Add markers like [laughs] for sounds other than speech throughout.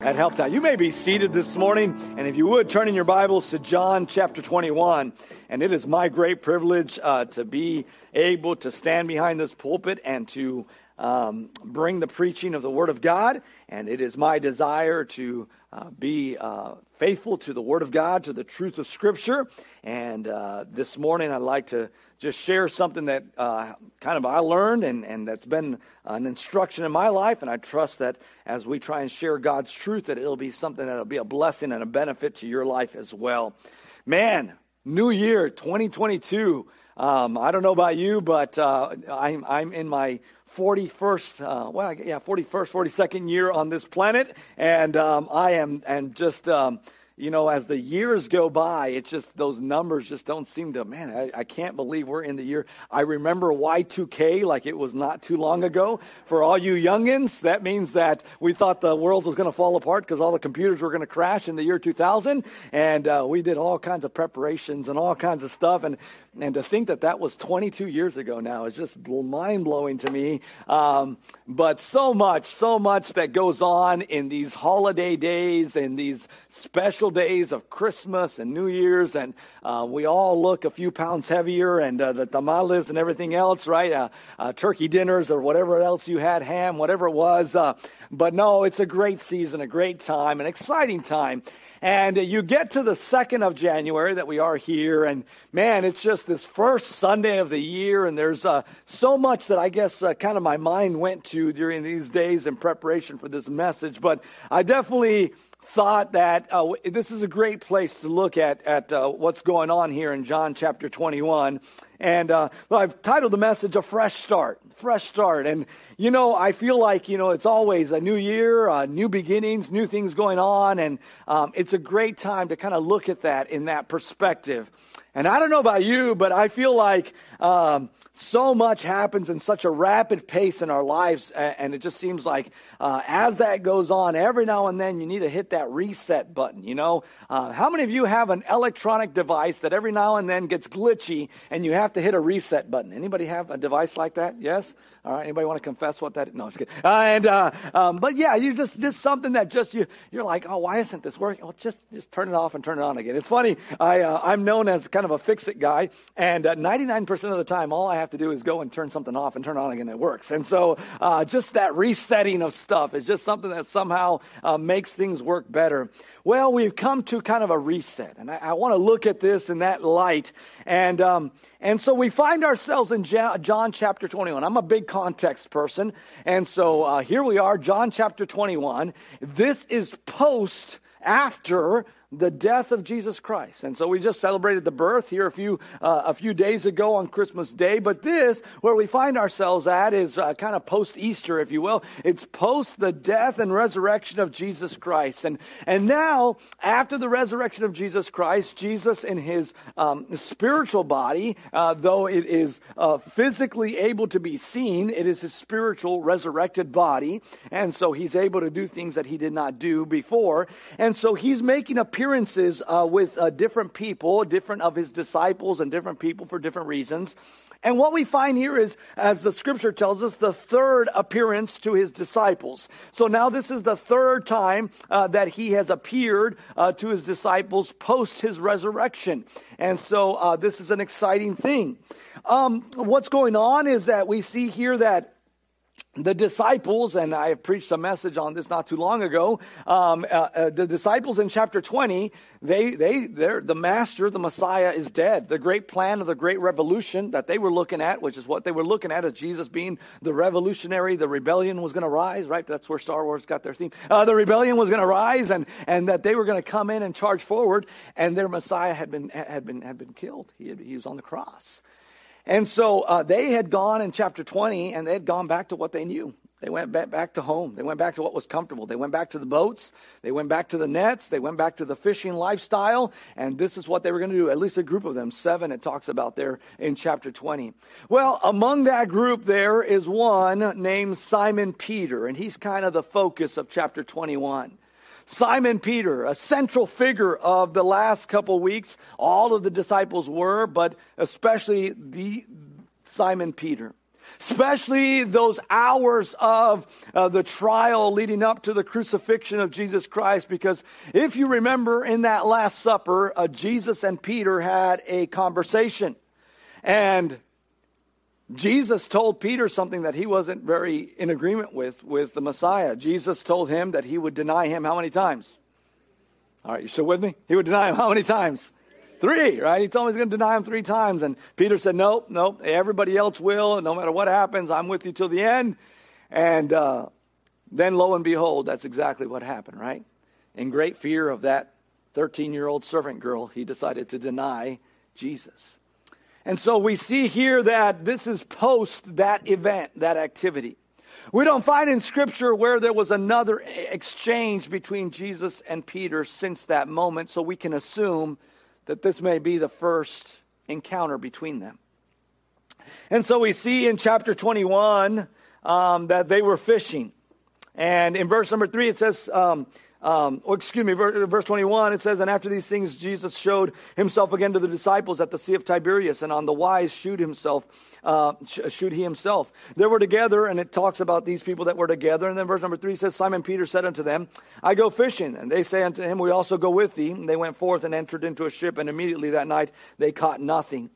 That helped out. You may be seated this morning, and if you would, turn in your Bibles to John chapter 21. And it is my great privilege uh, to be able to stand behind this pulpit and to um, bring the preaching of the Word of God. And it is my desire to uh, be uh, faithful to the Word of God, to the truth of Scripture. And uh, this morning, I'd like to just share something that uh, kind of I learned and, and that's been an instruction in my life. And I trust that as we try and share God's truth, that it'll be something that'll be a blessing and a benefit to your life as well. Man, new year 2022. Um, I don't know about you, but uh, I'm, I'm in my 41st, uh, well, yeah, 41st, 42nd year on this planet. And um, I am and just. Um, you know, as the years go by, it's just those numbers just don't seem to, man, I, I, can't believe we're in the year. I remember Y2K like it was not too long ago. For all you youngins, that means that we thought the world was going to fall apart because all the computers were going to crash in the year 2000. And uh, we did all kinds of preparations and all kinds of stuff. And, and to think that that was 22 years ago now is just mind blowing to me. Um, but so much, so much that goes on in these holiday days and these special special days of Christmas and New Year's, and uh, we all look a few pounds heavier, and uh, the tamales and everything else, right? Uh, uh turkey dinners or whatever else you had, ham, whatever it was. Uh, but no, it's a great season, a great time, an exciting time. And you get to the 2nd of January that we are here, and man, it's just this first Sunday of the year, and there's uh, so much that I guess uh, kind of my mind went to during these days in preparation for this message. But I definitely thought that uh, this is a great place to look at, at uh, what's going on here in John chapter 21. And uh, well, I've titled the message A Fresh Start. Fresh Start. And, you know, I feel like, you know, it's always a new year, uh, new beginnings, new things going on. And um, it's a great time to kind of look at that in that perspective. And I don't know about you, but I feel like um, so much happens in such a rapid pace in our lives, and it just seems like uh, as that goes on, every now and then you need to hit that reset button. You know, uh, how many of you have an electronic device that every now and then gets glitchy, and you have to hit a reset button? Anybody have a device like that? Yes. All right. Anybody want to confess what that is? No, it's good. Uh, and uh, um, but yeah, you just just something that just you you're like, oh, why isn't this working? Well, just just turn it off and turn it on again. It's funny. I uh, I'm known as kind of a fix it guy, and 99% uh, of the time, all I have to do is go and turn something off and turn on again. It works. And so uh, just that resetting of stuff is just something that somehow uh, makes things work better. Well, we've come to kind of a reset, and I, I want to look at this in that light. And um, and so we find ourselves in John chapter 21. I'm a big context person. And so uh, here we are, John chapter 21. This is post after the death of Jesus Christ. And so we just celebrated the birth here a few, uh, a few days ago on Christmas Day. But this, where we find ourselves at, is uh, kind of post Easter, if you will. It's post the death and resurrection of Jesus Christ. And, and now, after the resurrection of Jesus Christ, Jesus in his um, spiritual body, uh, though it is uh, physically able to be seen, it is his spiritual resurrected body. And so he's able to do things that he did not do before. And so he's making a appearances uh, with uh, different people, different of his disciples, and different people for different reasons. And what we find here is, as the scripture tells us, the third appearance to his disciples. So now this is the third time uh, that he has appeared uh, to his disciples post his resurrection. And so uh, this is an exciting thing. Um, what's going on is that we see here that the disciples, and I have preached a message on this not too long ago. Um, uh, uh, the disciples in chapter 20, they, they, they're, the master, the Messiah, is dead. The great plan of the great revolution that they were looking at, which is what they were looking at as Jesus being the revolutionary, the rebellion was going to rise, right? That's where Star Wars got their theme. Uh, the rebellion was going to rise, and, and that they were going to come in and charge forward, and their Messiah had been, had been, had been killed. He, had, he was on the cross. And so uh, they had gone in chapter 20 and they had gone back to what they knew. They went back, back to home. They went back to what was comfortable. They went back to the boats. They went back to the nets. They went back to the fishing lifestyle. And this is what they were going to do. At least a group of them, seven, it talks about there in chapter 20. Well, among that group, there is one named Simon Peter, and he's kind of the focus of chapter 21. Simon Peter, a central figure of the last couple weeks. All of the disciples were, but especially the Simon Peter. especially those hours of uh, the trial leading up to the crucifixion of Jesus Christ. Because if you remember in that Last Supper, uh, Jesus and Peter had a conversation. And Jesus told Peter something that he wasn't very in agreement with, with the Messiah. Jesus told him that he would deny him how many times? All right, you still with me? He would deny him how many times? Three, right? He told him he's going to deny him three times. And Peter said, Nope, nope, everybody else will. No matter what happens, I'm with you till the end. And uh, then lo and behold, that's exactly what happened, right? In great fear of that 13 year old servant girl, he decided to deny Jesus. And so we see here that this is post that event, that activity. We don't find in Scripture where there was another exchange between Jesus and Peter since that moment, so we can assume that this may be the first encounter between them. And so we see in chapter 21 um, that they were fishing. And in verse number 3, it says, um, um, oh, excuse me, verse 21, it says, And after these things, Jesus showed himself again to the disciples at the Sea of Tiberias, and on the wise shoot himself, uh, shoot he himself. They were together, and it talks about these people that were together. And then verse number 3 says, Simon Peter said unto them, I go fishing. And they say unto him, We also go with thee. And they went forth and entered into a ship, and immediately that night they caught nothing.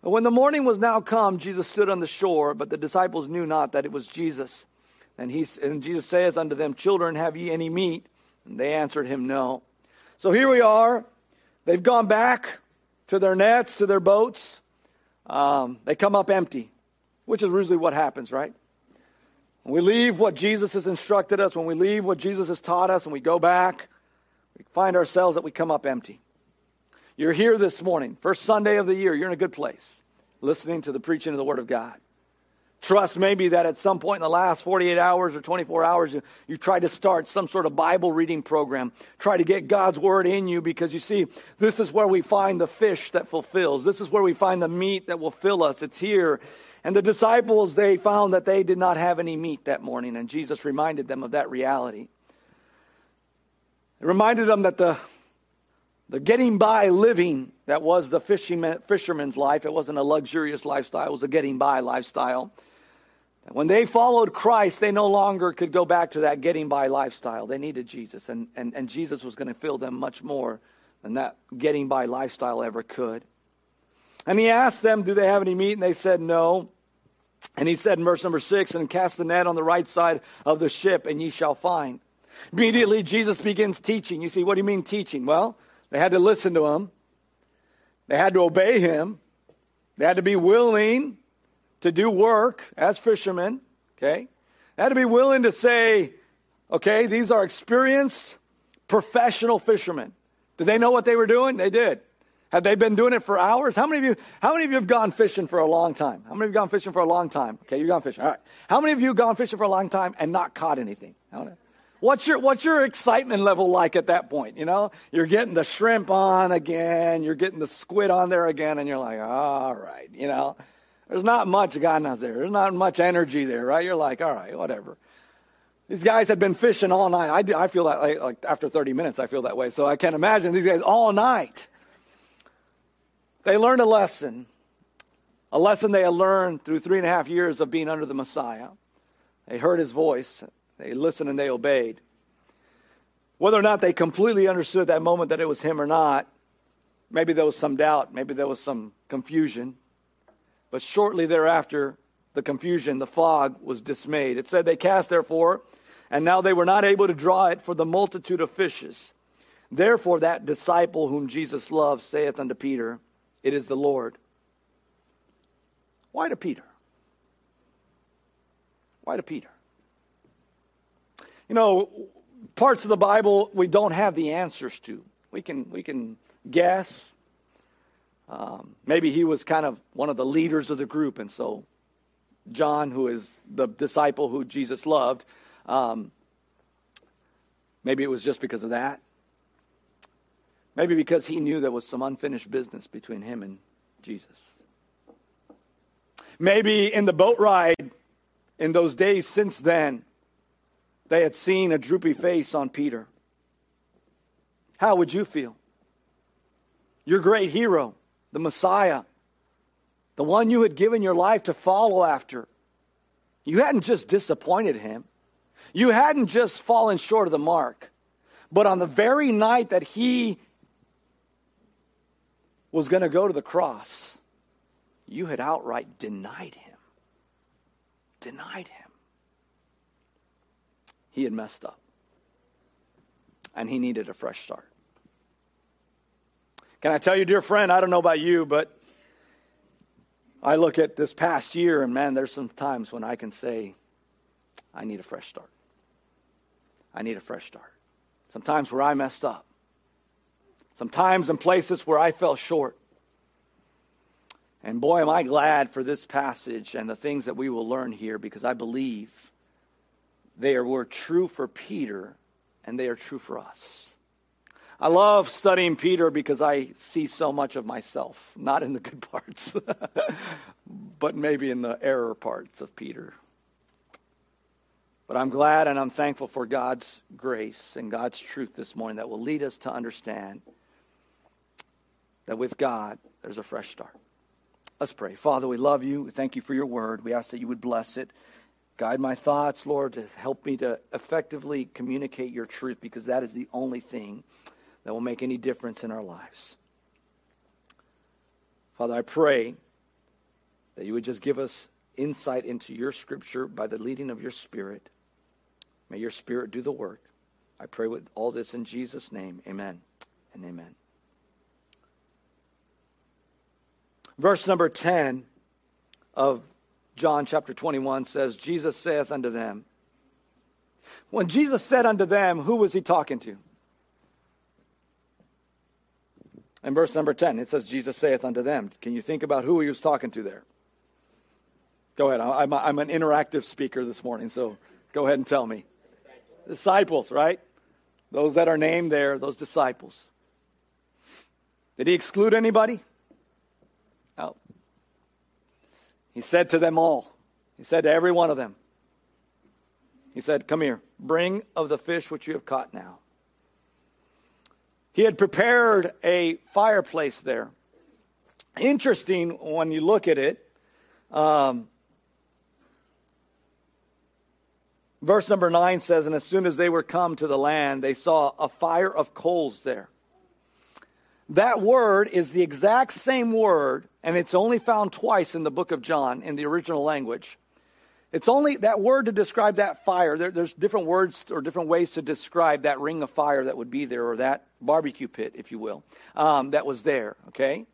When the morning was now come, Jesus stood on the shore, but the disciples knew not that it was Jesus. And, he, and Jesus saith unto them, Children, have ye any meat? And they answered him, No. So here we are. They've gone back to their nets, to their boats. Um, they come up empty, which is usually what happens, right? When we leave what Jesus has instructed us, when we leave what Jesus has taught us, and we go back, we find ourselves that we come up empty. You're here this morning, first Sunday of the year. You're in a good place, listening to the preaching of the Word of God trust maybe that at some point in the last 48 hours or 24 hours, you, you try to start some sort of Bible reading program. Try to get God's word in you because you see, this is where we find the fish that fulfills. This is where we find the meat that will fill us. It's here. And the disciples, they found that they did not have any meat that morning, and Jesus reminded them of that reality. It reminded them that the, the getting by living that was the fisherman's life, it wasn't a luxurious lifestyle, it was a getting by lifestyle. When they followed Christ, they no longer could go back to that getting by lifestyle. They needed Jesus, and, and, and Jesus was going to fill them much more than that getting by lifestyle ever could. And he asked them, Do they have any meat? And they said, No. And he said in verse number six, And cast the net on the right side of the ship, and ye shall find. Immediately, Jesus begins teaching. You see, what do you mean teaching? Well, they had to listen to him, they had to obey him, they had to be willing to do work as fishermen, okay? Had to be willing to say, okay, these are experienced professional fishermen. Did they know what they were doing? They did. Had they been doing it for hours? How many of you, how many of you have gone fishing for a long time? How many of you have gone fishing for a long time? Okay, you've gone fishing. All right. How many of you have gone fishing for a long time and not caught anything? What's your, what's your excitement level like at that point? You know, you're getting the shrimp on again, you're getting the squid on there again, and you're like, all right, you know. There's not much knows there. There's not much energy there, right? You're like, all right, whatever. These guys had been fishing all night. I, do, I feel that like, like after 30 minutes, I feel that way. So I can't imagine these guys all night. They learned a lesson, a lesson they had learned through three and a half years of being under the Messiah. They heard his voice, they listened and they obeyed. Whether or not they completely understood that moment that it was him or not, maybe there was some doubt, maybe there was some confusion. But shortly thereafter, the confusion, the fog was dismayed. It said, They cast therefore, and now they were not able to draw it for the multitude of fishes. Therefore, that disciple whom Jesus loved saith unto Peter, It is the Lord. Why to Peter? Why to Peter? You know, parts of the Bible we don't have the answers to. We can, we can guess, um, maybe he was kind of one of the leaders of the group, and so John, who is the disciple who Jesus loved, um, maybe it was just because of that. Maybe because he knew there was some unfinished business between him and Jesus. Maybe in the boat ride in those days since then, they had seen a droopy face on Peter. How would you feel? Your great hero the Messiah, the one you had given your life to follow after, You hadn't just disappointed him, you hadn't just fallen short of the mark, but on the very night that he was going to go to the cross, you had outright denied him. Denied him. He had messed up. And he needed a fresh start. Can I tell you, dear friend, I don't know about you, but I look at this past year and man, there's some times when I can say, I need a fresh start. I need a fresh start. Sometimes where I messed up. Sometimes in places where I fell short. And boy, am I glad for this passage and the things that we will learn here because I believe they were true for Peter and they are true for us. I love studying Peter because I see so much of myself, not in the good [laughs] parts, but maybe in the error parts of Peter. But I'm glad and I'm thankful for God's grace and God's truth this morning that will lead us to understand that with God, there's a fresh start. Let's pray. Father, we love you. We thank you for your word. We ask that you would bless it. Guide my thoughts, Lord, to help me to effectively communicate your truth because that is the only thing that will make any difference in our lives. Father, I pray that you would just give us insight into your scripture by the leading of your spirit. May your spirit do the work. I pray with all this in Jesus' name. Amen and amen. Verse number 10 of John chapter 21 says, Jesus saith unto them, when Jesus said unto them, who was he talking to? In verse number 10, it says, Jesus saith unto them. Can you think about who he was talking to there? Go ahead. I'm, I'm an interactive speaker this morning, so go ahead and tell me. Disciples, right? Those that are named there, those disciples. Did he exclude anybody? No. He said to them all, He said to every one of them, He said, Come here, bring of the fish which you have caught now. He had prepared a fireplace there. Interesting when you look at it. Um, verse number 9 says, And as soon as they were come to the land, they saw a fire of coals there. That word is the exact same word, and it's only found twice in the book of John in the original language. It's only that word to describe that fire. There, there's different words or different ways to describe that ring of fire that would be there, or that barbecue pit, if you will, um, that was there, okay?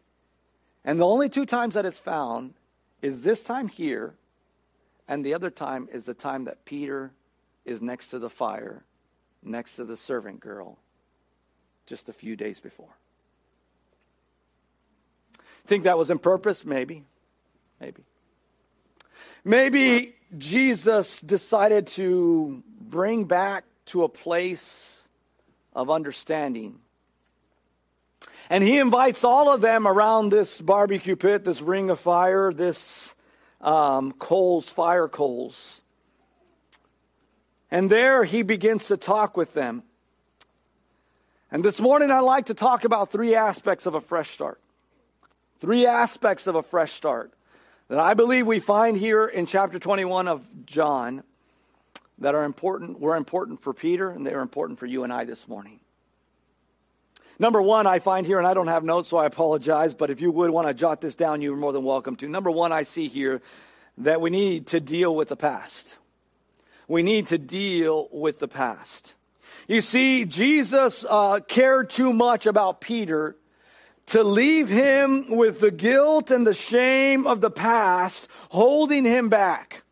And the only two times that it's found is this time here, and the other time is the time that Peter is next to the fire, next to the servant girl, just a few days before. Think that was in purpose? Maybe. Maybe. Maybe Jesus decided to bring back to a place of understanding. And he invites all of them around this barbecue pit, this ring of fire, this um, coals, fire coals. And there he begins to talk with them. And this morning I'd like to talk about three aspects of a fresh start. Three aspects of a fresh start that I believe we find here in chapter 21 of John that are important, were important for Peter and they are important for you and I this morning. Number one, I find here, and I don't have notes, so I apologize, but if you would want to jot this down, you're more than welcome to. Number one, I see here that we need to deal with the past. We need to deal with the past. You see, Jesus uh, cared too much about Peter to leave him with the guilt and the shame of the past holding him back.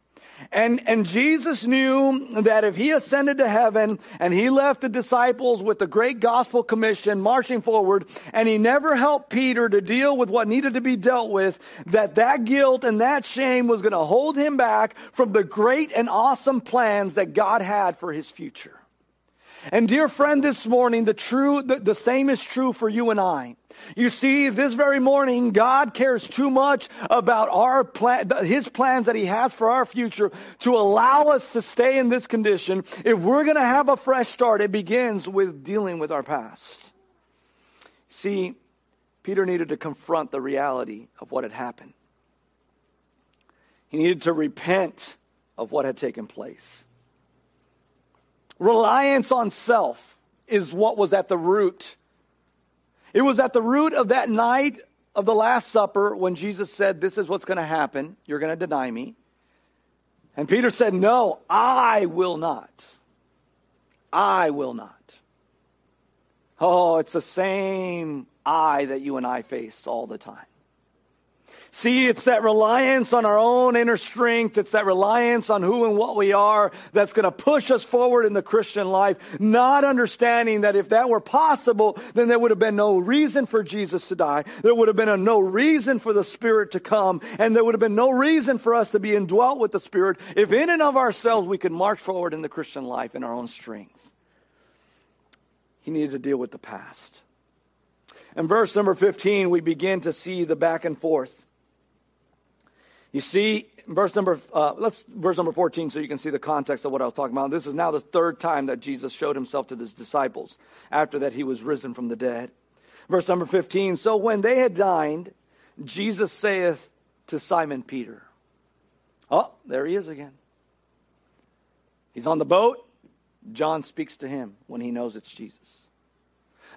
And, and Jesus knew that if he ascended to heaven and he left the disciples with the great gospel commission marching forward and he never helped Peter to deal with what needed to be dealt with, that that guilt and that shame was going to hold him back from the great and awesome plans that God had for his future. And dear friend, this morning, the true, the, the same is true for you and I. You see, this very morning, God cares too much about our plan, His plans that He has for our future to allow us to stay in this condition. If we're going to have a fresh start, it begins with dealing with our past. See, Peter needed to confront the reality of what had happened. He needed to repent of what had taken place. Reliance on self is what was at the root. It was at the root of that night of the Last Supper when Jesus said, This is what's going to happen. You're going to deny me. And Peter said, No, I will not. I will not. Oh, it's the same I that you and I face all the time. See, it's that reliance on our own inner strength. It's that reliance on who and what we are that's going to push us forward in the Christian life, not understanding that if that were possible, then there would have been no reason for Jesus to die. There would have been a, no reason for the Spirit to come, and there would have been no reason for us to be indwelt with the Spirit if in and of ourselves we could march forward in the Christian life in our own strength. He needed to deal with the past. In verse number 15, we begin to see the back and forth. You see, verse number uh, let's verse number 14 so you can see the context of what I was talking about. This is now the third time that Jesus showed himself to his disciples after that he was risen from the dead. Verse number 15, so when they had dined, Jesus saith to Simon Peter. Oh, there he is again. He's on the boat. John speaks to him when he knows it's Jesus.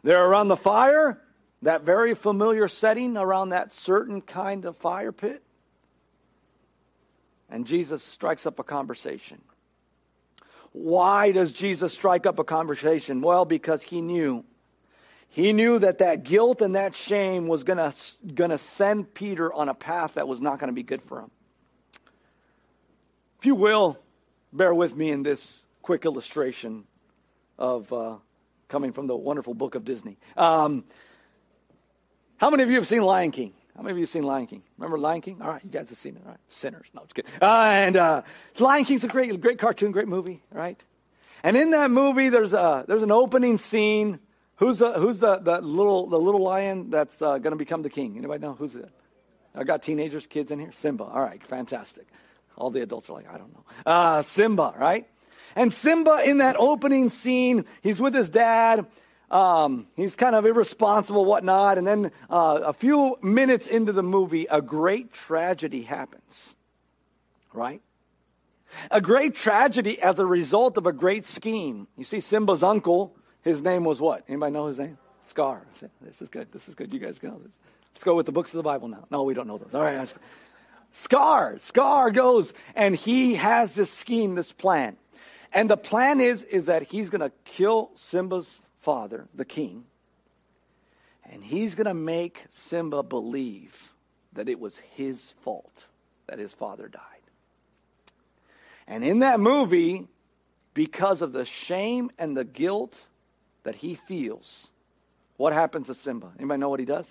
They're around the fire, that very familiar setting around that certain kind of fire pit. And Jesus strikes up a conversation. Why does Jesus strike up a conversation? Well, because he knew. He knew that that guilt and that shame was going to send Peter on a path that was not going to be good for him. If you will, bear with me in this quick illustration of uh, coming from the wonderful book of Disney. Um, how many of you have seen Lion King? How many of you have seen Lion King? Remember Lion King? All right, you guys have seen it, right? Sinners. No, just kidding. Uh, and uh, Lion King's a great, great cartoon, great movie, right? And in that movie, there's a there's an opening scene. Who's the who's the, the little the little lion that's uh, going to become the king? Anybody know who's it? I got teenagers, kids in here. Simba. All right, fantastic. All the adults are like, I don't know. Uh, Simba, right? And Simba in that opening scene, he's with his dad, um, he's kind of irresponsible, whatnot. And then uh, a few minutes into the movie, a great tragedy happens. Right? A great tragedy as a result of a great scheme. You see, Simba's uncle, his name was what? Anybody know his name? Scar. This is good. This is good. You guys know this. Let's go with the books of the Bible now. No, we don't know those. All right. Scar. Scar goes and he has this scheme, this plan. And the plan is, is that he's going to kill Simba's father, the king, and he's going to make Simba believe that it was his fault that his father died. And in that movie, because of the shame and the guilt that he feels, what happens to Simba? Anybody know what he does?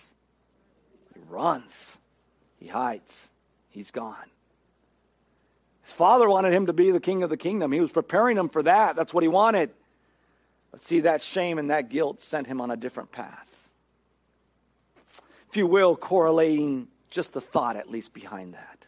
He runs. He hides. He's gone. His father wanted him to be the king of the kingdom. He was preparing him for that. That's what he wanted. But see, that shame and that guilt sent him on a different path. If you will, correlating just the thought at least behind that.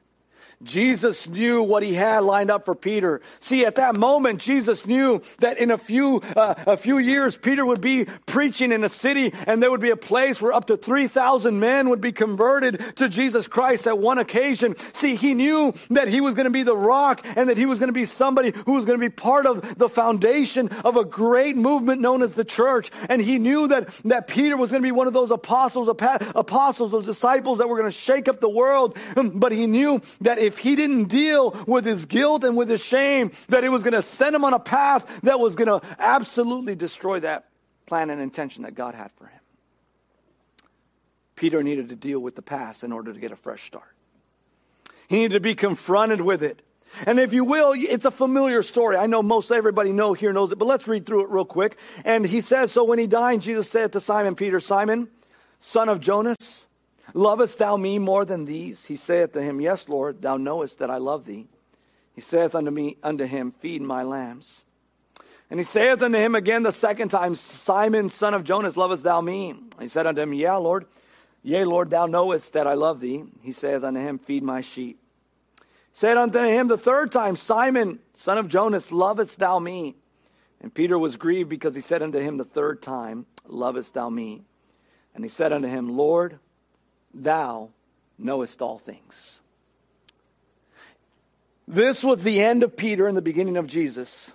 Jesus knew what he had lined up for Peter. See, at that moment, Jesus knew that in a few, uh, a few years, Peter would be preaching in a city and there would be a place where up to 3,000 men would be converted to Jesus Christ at one occasion. See, he knew that he was going to be the rock and that he was going to be somebody who was going to be part of the foundation of a great movement known as the church. And he knew that, that Peter was going to be one of those apostles, apostles, those disciples that were going to shake up the world. But he knew that if if he didn't deal with his guilt and with his shame, that it was going to send him on a path that was going to absolutely destroy that plan and intention that God had for him. Peter needed to deal with the past in order to get a fresh start. He needed to be confronted with it. And if you will, it's a familiar story. I know most everybody know here knows it, but let's read through it real quick. And he says, So when he died, Jesus said to Simon Peter, Simon, son of Jonas, Lovest thou me more than these? He saith to him, Yes, Lord, thou knowest that I love thee. He saith unto me, unto him, Feed my lambs. And he saith unto him again the second time, Simon, son of Jonas, lovest thou me? He said unto him, Yeah, Lord. Yea, Lord, thou knowest that I love thee. He saith unto him, Feed my sheep. He said unto him the third time, Simon, son of Jonas, lovest thou me? And Peter was grieved because he said unto him the third time, Lovest thou me? And he said unto him, Lord, Thou knowest all things. This was the end of Peter and the beginning of Jesus.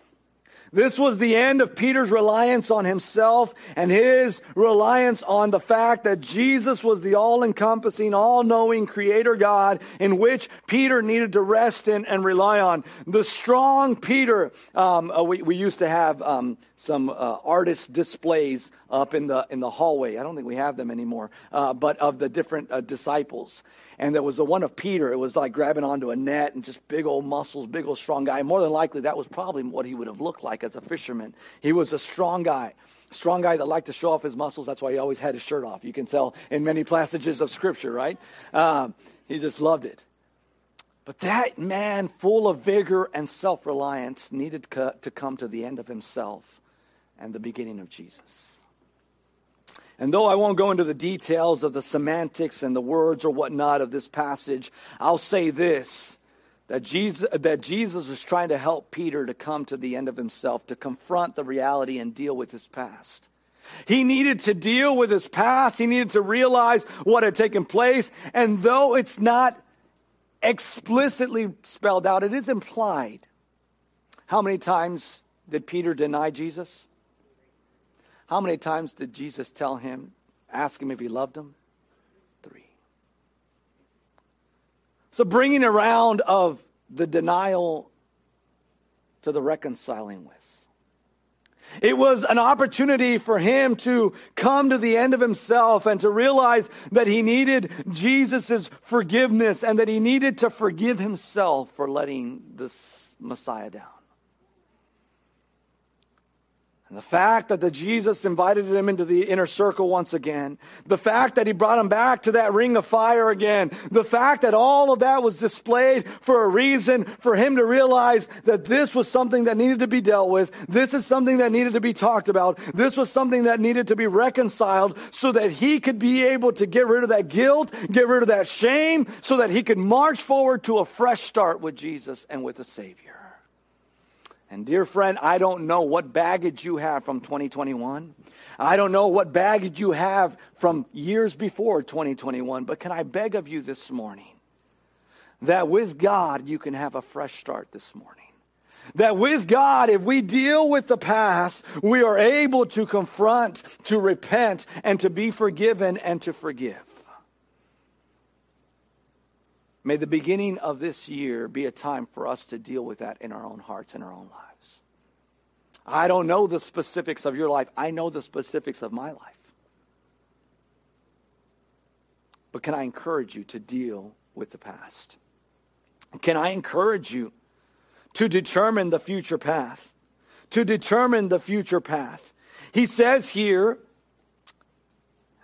This was the end of Peter's reliance on himself and his reliance on the fact that Jesus was the all encompassing, all knowing Creator God in which Peter needed to rest in and rely on. The strong Peter, um, uh, we, we used to have um, some uh, artist displays up in the, in the hallway. I don't think we have them anymore, uh, but of the different uh, disciples. And there was the one of Peter. It was like grabbing onto a net and just big old muscles, big old strong guy. More than likely, that was probably what he would have looked like as a fisherman. He was a strong guy, strong guy that liked to show off his muscles. That's why he always had his shirt off. You can tell in many passages of Scripture, right? Um, he just loved it. But that man, full of vigor and self reliance, needed to come to the end of himself and the beginning of Jesus. And though I won't go into the details of the semantics and the words or whatnot of this passage, I'll say this that Jesus, that Jesus was trying to help Peter to come to the end of himself, to confront the reality and deal with his past. He needed to deal with his past. He needed to realize what had taken place. And though it's not explicitly spelled out, it is implied. How many times did Peter deny Jesus? How many times did Jesus tell him, ask him if he loved him? Three. So bringing around of the denial to the reconciling with. It was an opportunity for him to come to the end of himself and to realize that he needed Jesus' forgiveness and that he needed to forgive himself for letting this Messiah down. And the fact that the Jesus invited him into the inner circle once again, the fact that he brought him back to that ring of fire again, the fact that all of that was displayed for a reason, for him to realize that this was something that needed to be dealt with, this is something that needed to be talked about, this was something that needed to be reconciled so that he could be able to get rid of that guilt, get rid of that shame, so that he could march forward to a fresh start with Jesus and with the Savior. And dear friend, I don't know what baggage you have from 2021. I don't know what baggage you have from years before 2021, but can I beg of you this morning that with God you can have a fresh start this morning? That with God, if we deal with the past, we are able to confront, to repent, and to be forgiven and to forgive. May the beginning of this year be a time for us to deal with that in our own hearts and our own lives. I don't know the specifics of your life, I know the specifics of my life. But can I encourage you to deal with the past? Can I encourage you to determine the future path? To determine the future path. He says here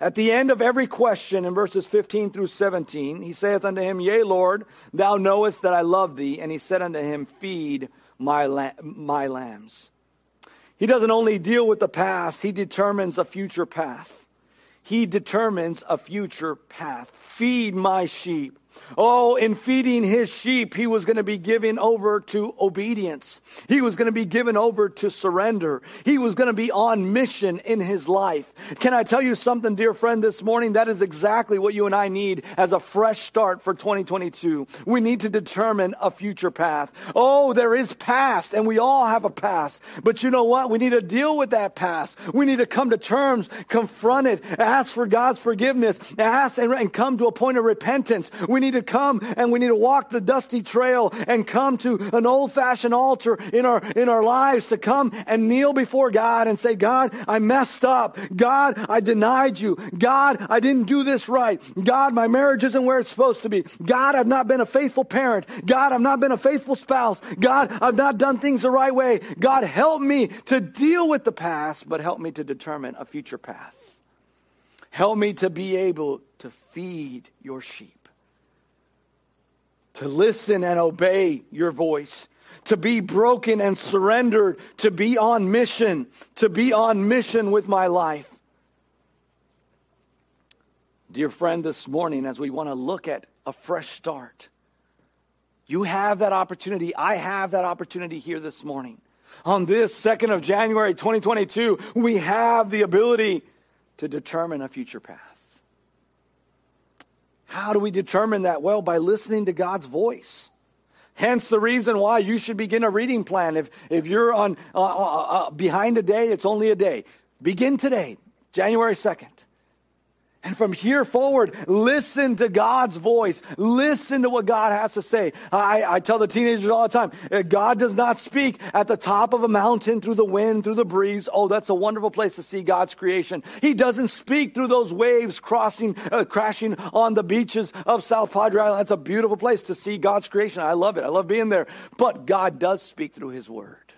at the end of every question in verses 15 through 17, he saith unto him, Yea, Lord, thou knowest that I love thee. And he said unto him, Feed my, my lambs. He doesn't only deal with the past, he determines a future path. He determines a future path. Feed my sheep. Oh, in feeding his sheep, he was going to be given over to obedience. He was going to be given over to surrender. He was going to be on mission in his life. Can I tell you something, dear friend, this morning? That is exactly what you and I need as a fresh start for 2022. We need to determine a future path. Oh, there is past, and we all have a past. But you know what? We need to deal with that past. We need to come to terms, confront it, ask for God's forgiveness, ask and, and come to a point of repentance. We need to come and we need to walk the dusty trail and come to an old fashioned altar in our, in our lives to come and kneel before God and say, God, I messed up. God, I denied you. God, I didn't do this right. God, my marriage isn't where it's supposed to be. God, I've not been a faithful parent. God, I've not been a faithful spouse. God, I've not done things the right way. God, help me to deal with the past, but help me to determine a future path. Help me to be able to feed your sheep to listen and obey your voice, to be broken and surrendered, to be on mission, to be on mission with my life. Dear friend, this morning, as we want to look at a fresh start, you have that opportunity. I have that opportunity here this morning. On this 2nd of January 2022, we have the ability to determine a future path. How do we determine that? Well, by listening to God's voice. Hence the reason why you should begin a reading plan. If, if you're on uh, uh, uh, behind a day, it's only a day. Begin today, January 2nd. And from here forward, listen to God's voice. Listen to what God has to say. I, I, tell the teenagers all the time uh, God does not speak at the top of a mountain through the wind, through the breeze. Oh, that's a wonderful place to see God's creation. He doesn't speak through those waves crossing, uh, crashing on the beaches of South Padre Island. That's a beautiful place to see God's creation. I love it. I love being there. But God does speak through His Word.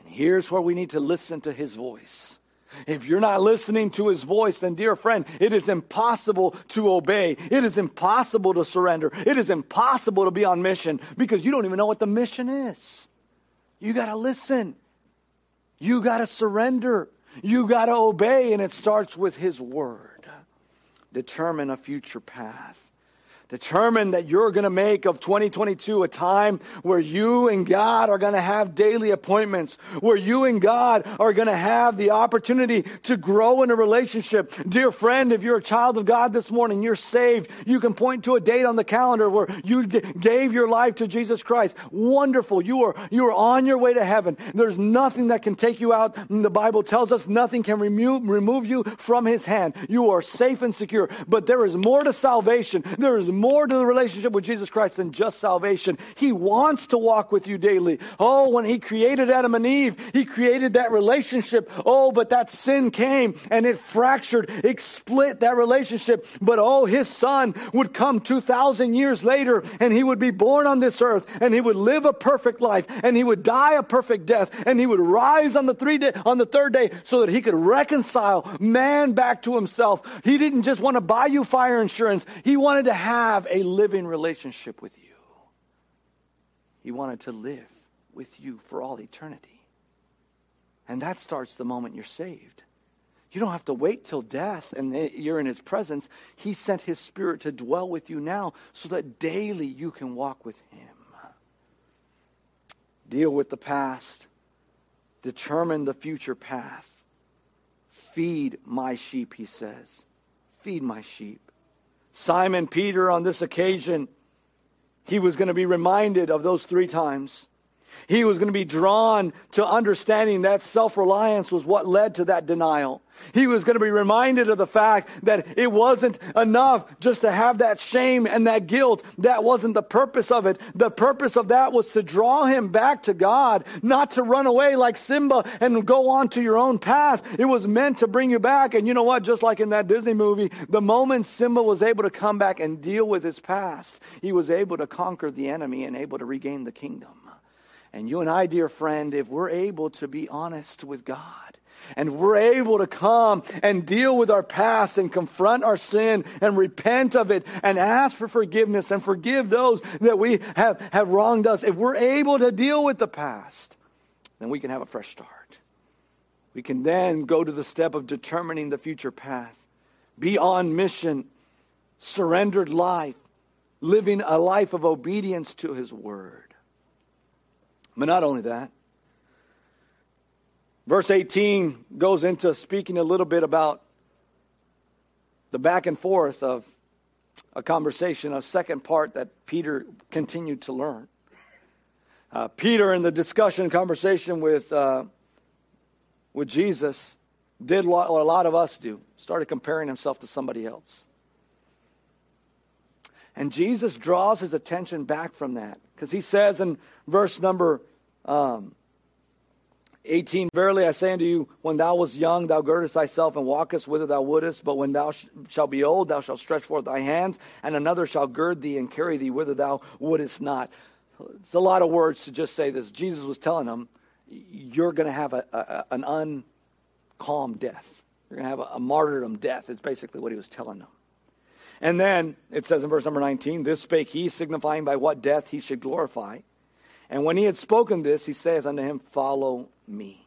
And here's where we need to listen to His voice. If you're not listening to his voice, then, dear friend, it is impossible to obey. It is impossible to surrender. It is impossible to be on mission because you don't even know what the mission is. You got to listen. You got to surrender. You got to obey, and it starts with his word. Determine a future path. Determine that you're going to make of 2022 a time where you and God are going to have daily appointments, where you and God are going to have the opportunity to grow in a relationship. Dear friend, if you're a child of God this morning, you're saved, you can point to a date on the calendar where you g- gave your life to Jesus Christ. Wonderful. You are, you are on your way to heaven. There's nothing that can take you out. The Bible tells us nothing can remove, remove you from his hand. You are safe and secure. But there is more to salvation. There is more to the relationship with Jesus Christ than just salvation. He wants to walk with you daily. Oh, when He created Adam and Eve, He created that relationship. Oh, but that sin came and it fractured, it split that relationship. But oh, His Son would come 2,000 years later and He would be born on this earth and He would live a perfect life and He would die a perfect death and He would rise on the, three day, on the third day so that He could reconcile man back to Himself. He didn't just want to buy you fire insurance, He wanted to have have a living relationship with you. He wanted to live with you for all eternity. And that starts the moment you're saved. You don't have to wait till death and you're in his presence. He sent his spirit to dwell with you now so that daily you can walk with him. Deal with the past. Determine the future path. Feed my sheep, he says. Feed my sheep. Simon Peter, on this occasion, he was going to be reminded of those three times. He was going to be drawn to understanding that self reliance was what led to that denial. He was going to be reminded of the fact that it wasn't enough just to have that shame and that guilt. That wasn't the purpose of it. The purpose of that was to draw him back to God, not to run away like Simba and go on to your own path. It was meant to bring you back. And you know what? Just like in that Disney movie, the moment Simba was able to come back and deal with his past, he was able to conquer the enemy and able to regain the kingdom. And you and I, dear friend, if we're able to be honest with God, and we're able to come and deal with our past and confront our sin and repent of it and ask for forgiveness and forgive those that we have, have wronged us, if we're able to deal with the past, then we can have a fresh start. We can then go to the step of determining the future path, be on mission, surrendered life, living a life of obedience to His Word. But not only that, Verse 18 goes into speaking a little bit about the back and forth of a conversation, a second part that Peter continued to learn. Uh, Peter, in the discussion conversation with, uh, with Jesus, did what a lot of us do started comparing himself to somebody else. And Jesus draws his attention back from that because he says in verse number um, 18 Verily I say unto you, when thou wast young, thou girdest thyself and walkest whither thou wouldest. But when thou sh- shalt be old, thou shalt stretch forth thy hands, and another shall gird thee and carry thee whither thou wouldest not. It's a lot of words to just say this. Jesus was telling them, You're going to have a, a, an uncalm death. You're going to have a, a martyrdom death. It's basically what he was telling them. And then it says in verse number 19, This spake he, signifying by what death he should glorify. And when he had spoken this, he saith unto him, Follow me.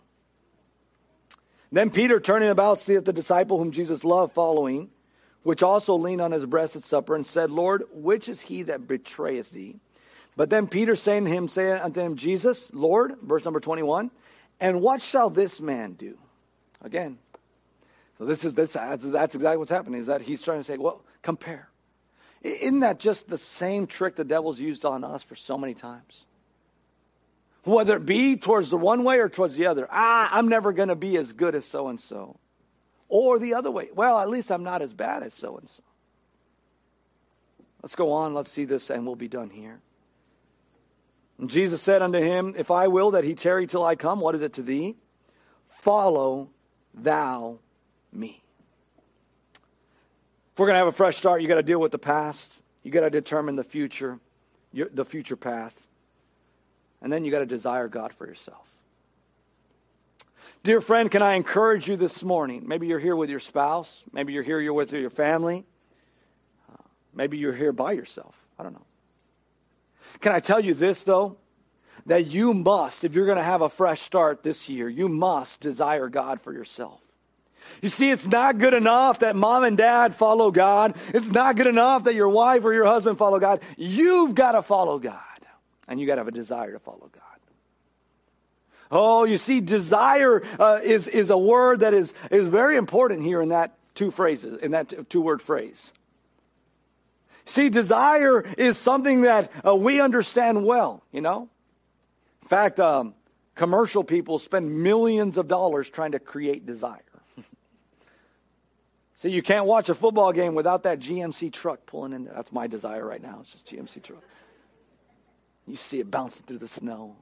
Then Peter, turning about, seeth the disciple whom Jesus loved following, which also leaned on his breast at supper, and said, Lord, which is he that betrayeth thee? But then Peter saying to him, saying unto him, Jesus, Lord, verse number 21, and what shall this man do? Again. So this is this that's, that's exactly what's happening, is that he's trying to say, well, compare. Isn't that just the same trick the devil's used on us for so many times? Whether it be towards the one way or towards the other. Ah, I'm never going to be as good as so and so. Or the other way. Well, at least I'm not as bad as so and so. Let's go on. Let's see this, and we'll be done here. And Jesus said unto him, If I will that he tarry till I come, what is it to thee? Follow thou me. If we're going to have a fresh start, you got to deal with the past. You got to determine the future, your, the future path. And then you got to desire God for yourself. Dear friend, can I encourage you this morning? Maybe you're here with your spouse. Maybe you're here you're with your family. Uh, maybe you're here by yourself. I don't know. Can I tell you this, though? That you must, if you're going to have a fresh start this year, you must desire God for yourself. You see, it's not good enough that mom and dad follow God. It's not good enough that your wife or your husband follow God. You've got to follow God. And you got to have a desire to follow God. Oh, you see, desire uh, is, is a word that is, is very important here in that two phrases, in that two word phrase. See, desire is something that uh, we understand well, you know? In fact, um, commercial people spend millions of dollars trying to create desire. [laughs] See, you can't watch a football game without that GMC truck pulling in there. That's my desire right now. It's just GMC truck. You see it bouncing through the snow.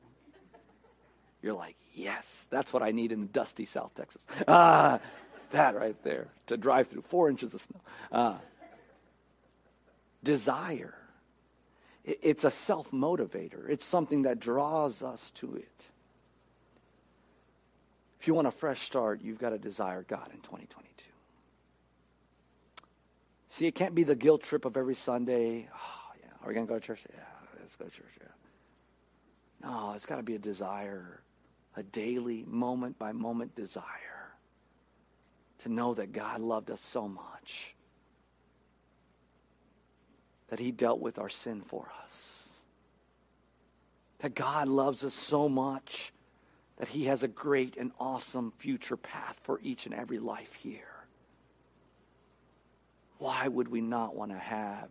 You're like, yes, that's what I need in the dusty South Texas. Ah, that right there to drive through four inches of snow. Ah desire. It's a self motivator, it's something that draws us to it. If you want a fresh start, you've got to desire God in 2022. See, it can't be the guilt trip of every Sunday. Oh, yeah. Are we going to go to church? Yeah, go to church. Yeah. No, it's got to be a desire, a daily, moment by moment desire to know that God loved us so much that he dealt with our sin for us. That God loves us so much that he has a great and awesome future path for each and every life here. Why would we not want to have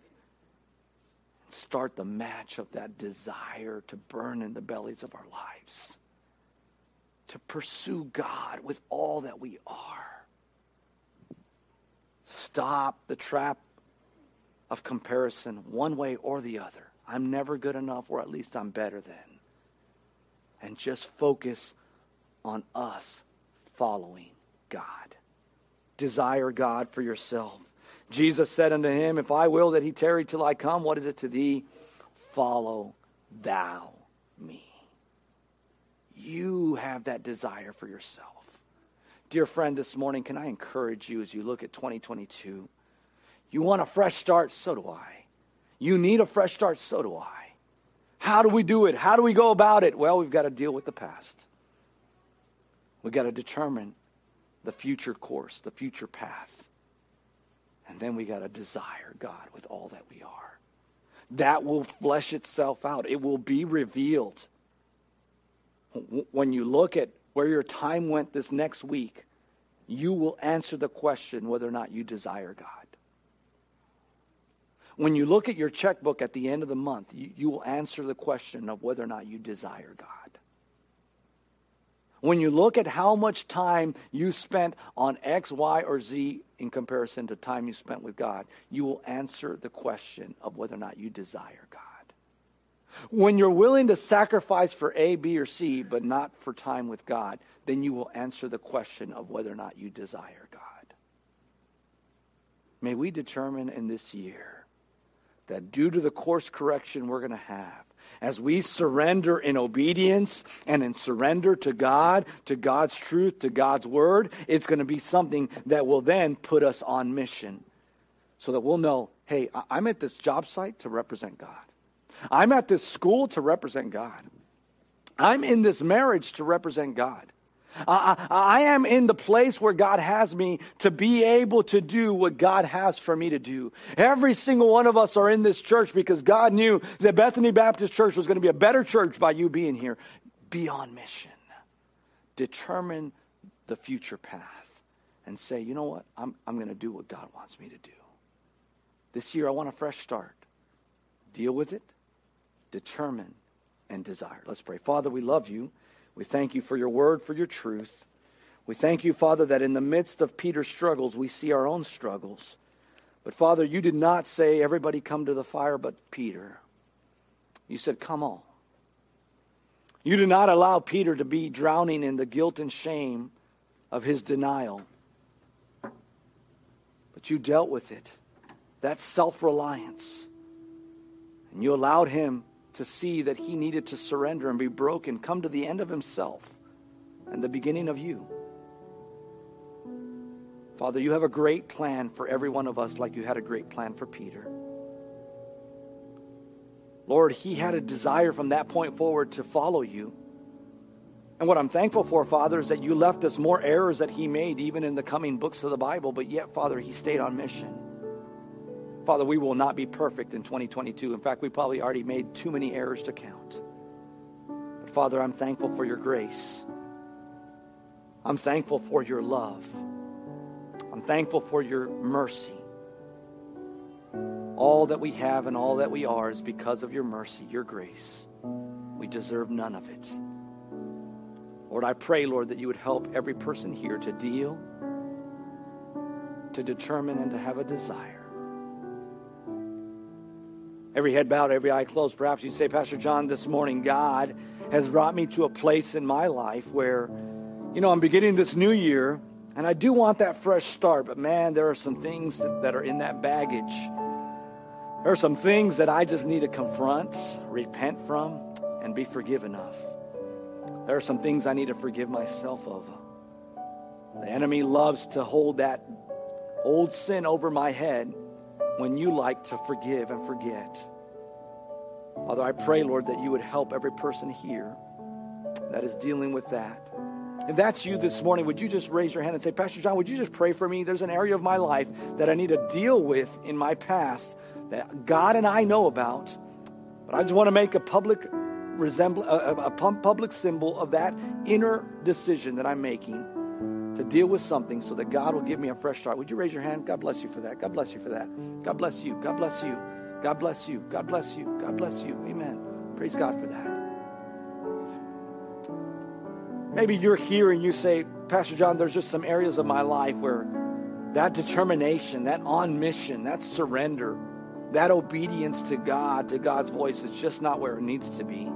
start the match of that desire to burn in the bellies of our lives? To pursue God with all that we are. Stop the trap of comparison one way or the other. I'm never good enough, or at least I'm better than. And just focus on us following God. Desire God for yourself. Jesus said unto him, If I will that he tarry till I come, what is it to thee? Follow thou me. You have that desire for yourself. Dear friend, this morning, can I encourage you as you look at 2022? You want a fresh start? So do I. You need a fresh start? So do I. How do we do it? How do we go about it? Well, we've got to deal with the past. We've got to determine the future course, the future path. And then we got to desire God with all that we are. That will flesh itself out, it will be revealed. When you look at where your time went this next week, you will answer the question whether or not you desire God. When you look at your checkbook at the end of the month, you, you will answer the question of whether or not you desire God. When you look at how much time you spent on X, Y, or Z in comparison to time you spent with God, you will answer the question of whether or not you desire God. When you're willing to sacrifice for A, B, or C, but not for time with God, then you will answer the question of whether or not you desire God. May we determine in this year that due to the course correction we're going to have, as we surrender in obedience and in surrender to God, to God's truth, to God's word, it's going to be something that will then put us on mission so that we'll know hey, I'm at this job site to represent God. I'm at this school to represent God. I'm in this marriage to represent God. I, I, am in the place where God has me to be able to do what God has for me to do. Every single one of us are in this church because God knew that Bethany Baptist Church was going to be a better church by you being here. Be on mission. Determine the future path and say, you know what? I'm, I'm going to do what God wants me to do. This year, I want a fresh start. Deal with it, determine, and desire. Let's pray. Father, we love you. We thank you for your word, for your truth. We thank you, Father, that in the midst of Peter's struggles, we see our own struggles. But Father, you did not say, everybody come to the fire but Peter. You said, come all. You did not allow Peter to be drowning in the guilt and shame of his denial. But you dealt with it. That self reliance. And you allowed him to see that he needed to surrender and be broken, come to the end of himself and the beginning of you. Father, you have a great plan for every one of us, like you had a great plan for Peter. Lord, he had a desire from that point forward to follow you. And what I'm thankful for, Father, is that you left us more errors that he made, even in the coming books of the Bible, but yet, Father, he stayed on mission. Father, we will not be perfect in 2022. In fact, we probably already made too many errors to count. But Father, I'm thankful for your grace. I'm thankful for your love. I'm thankful for your mercy. All that we have and all that we are is because of your mercy, your grace. We deserve none of it. Lord, I pray, Lord, that you would help every person here to deal, to determine, and to have a desire. Every head bowed, every eye closed. Perhaps you say, Pastor John, this morning, God has brought me to a place in my life where, you know, I'm beginning this new year and I do want that fresh start, but man, there are some things that, that are in that baggage. There are some things that I just need to confront, repent from, and be forgiven of. There are some things I need to forgive myself of. The enemy loves to hold that old sin over my head when you like to forgive and forget. Father, I pray, Lord, that you would help every person here that is dealing with that. If that's you this morning, would you just raise your hand and say, Pastor John, would you just pray for me? There's an area of my life that I need to deal with in my past that God and I know about, but I just want to make a public resemble a, a public symbol of that inner decision that I'm making to deal with something so that God will give me a fresh start. Would you raise your hand? God bless you for that. God bless you for that. God bless you. God bless you. God bless you. God bless you. God bless you. Amen. Praise God for that. Maybe you're here and you say, Pastor John, there's just some areas of my life where that determination, that on mission, that surrender, that obedience to God, to God's voice is just not where it needs to be.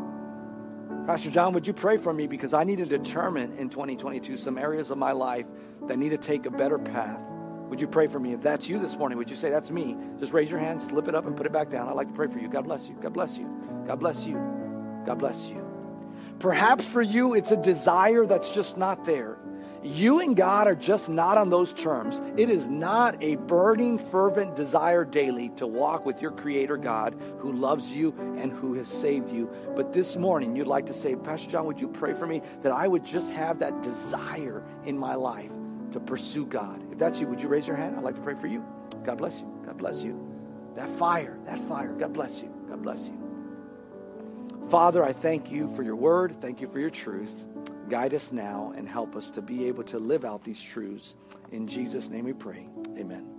Pastor John, would you pray for me? Because I need to determine in 2022 some areas of my life that need to take a better path. Would you pray for me? If that's you this morning, would you say, That's me? Just raise your hand, slip it up, and put it back down. I'd like to pray for you. God bless you. God bless you. God bless you. God bless you. Perhaps for you, it's a desire that's just not there. You and God are just not on those terms. It is not a burning, fervent desire daily to walk with your Creator God who loves you and who has saved you. But this morning, you'd like to say, Pastor John, would you pray for me that I would just have that desire in my life to pursue God? If that's you, would you raise your hand? I'd like to pray for you. God bless you. God bless you. That fire, that fire. God bless you. God bless you. Father, I thank you for your word. Thank you for your truth. Guide us now and help us to be able to live out these truths. In Jesus' name we pray. Amen.